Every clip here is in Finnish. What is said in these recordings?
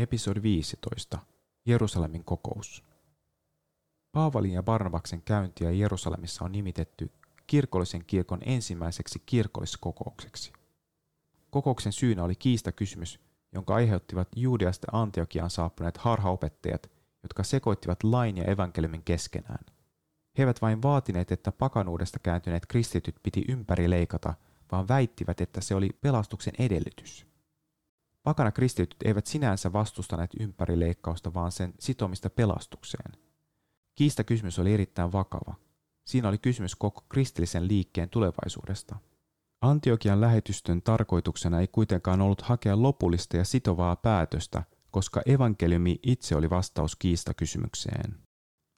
Episodi 15. Jerusalemin kokous. Paavalin ja Barnabaksen käyntiä Jerusalemissa on nimitetty kirkollisen kirkon ensimmäiseksi kirkolliskokoukseksi. Kokouksen syynä oli kiistakysymys, jonka aiheuttivat Juudeasta Antiokiaan saapuneet harhaopettajat, jotka sekoittivat lain ja evankeliumin keskenään. He eivät vain vaatineet, että pakanuudesta kääntyneet kristityt piti ympäri leikata, vaan väittivät, että se oli pelastuksen edellytys. Pakana kristityt eivät sinänsä vastustaneet ympärileikkausta, vaan sen sitomista pelastukseen. Kiista kysymys oli erittäin vakava. Siinä oli kysymys koko kristillisen liikkeen tulevaisuudesta. Antiokian lähetystön tarkoituksena ei kuitenkaan ollut hakea lopullista ja sitovaa päätöstä, koska evankeliumi itse oli vastaus kiistakysymykseen.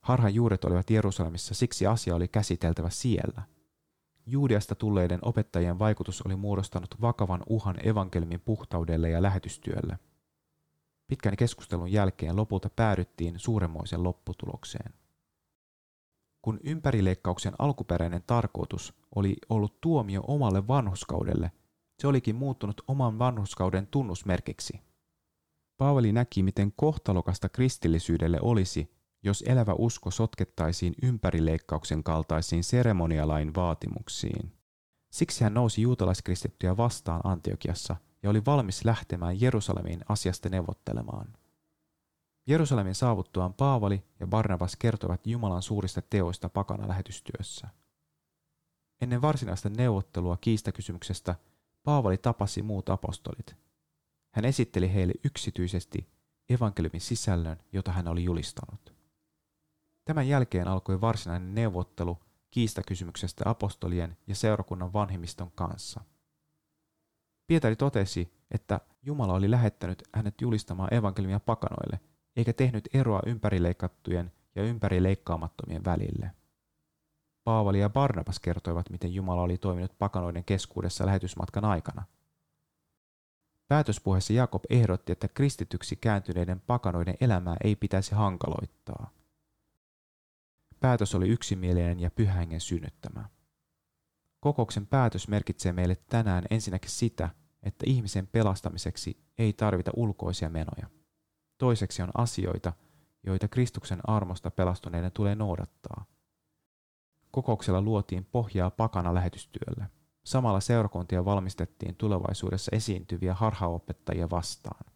Harhan juuret olivat Jerusalemissa, siksi asia oli käsiteltävä siellä. Juudeasta tulleiden opettajien vaikutus oli muodostanut vakavan uhan evankeliumin puhtaudelle ja lähetystyölle. Pitkän keskustelun jälkeen lopulta päädyttiin suuremmoisen lopputulokseen. Kun ympärileikkauksen alkuperäinen tarkoitus oli ollut tuomio omalle vanhuskaudelle, se olikin muuttunut oman vanhuskauden tunnusmerkiksi. Paavali näki, miten kohtalokasta kristillisyydelle olisi, jos elävä usko sotkettaisiin ympärileikkauksen kaltaisiin seremonialain vaatimuksiin. Siksi hän nousi juutalaiskristittyjä vastaan Antiokiassa ja oli valmis lähtemään Jerusalemiin asiasta neuvottelemaan. Jerusalemin saavuttuaan Paavali ja Barnabas kertovat Jumalan suurista teoista pakana lähetystyössä. Ennen varsinaista neuvottelua kiistakysymyksestä Paavali tapasi muut apostolit. Hän esitteli heille yksityisesti evankeliumin sisällön, jota hän oli julistanut. Tämän jälkeen alkoi varsinainen neuvottelu kiistakysymyksestä apostolien ja seurakunnan vanhimmiston kanssa. Pietari totesi, että Jumala oli lähettänyt hänet julistamaan evankeliumia pakanoille, eikä tehnyt eroa ympärileikattujen ja ympärileikkaamattomien välille. Paavali ja Barnabas kertoivat, miten Jumala oli toiminut pakanoiden keskuudessa lähetysmatkan aikana. Päätöspuheessa Jakob ehdotti, että kristityksi kääntyneiden pakanoiden elämää ei pitäisi hankaloittaa – Päätös oli yksimielinen ja pyhängen synnyttämä. Kokouksen päätös merkitsee meille tänään ensinnäkin sitä, että ihmisen pelastamiseksi ei tarvita ulkoisia menoja. Toiseksi on asioita, joita Kristuksen armosta pelastuneiden tulee noudattaa. Kokouksella luotiin pohjaa pakana lähetystyölle. Samalla seurakuntia valmistettiin tulevaisuudessa esiintyviä harhaopettajia vastaan.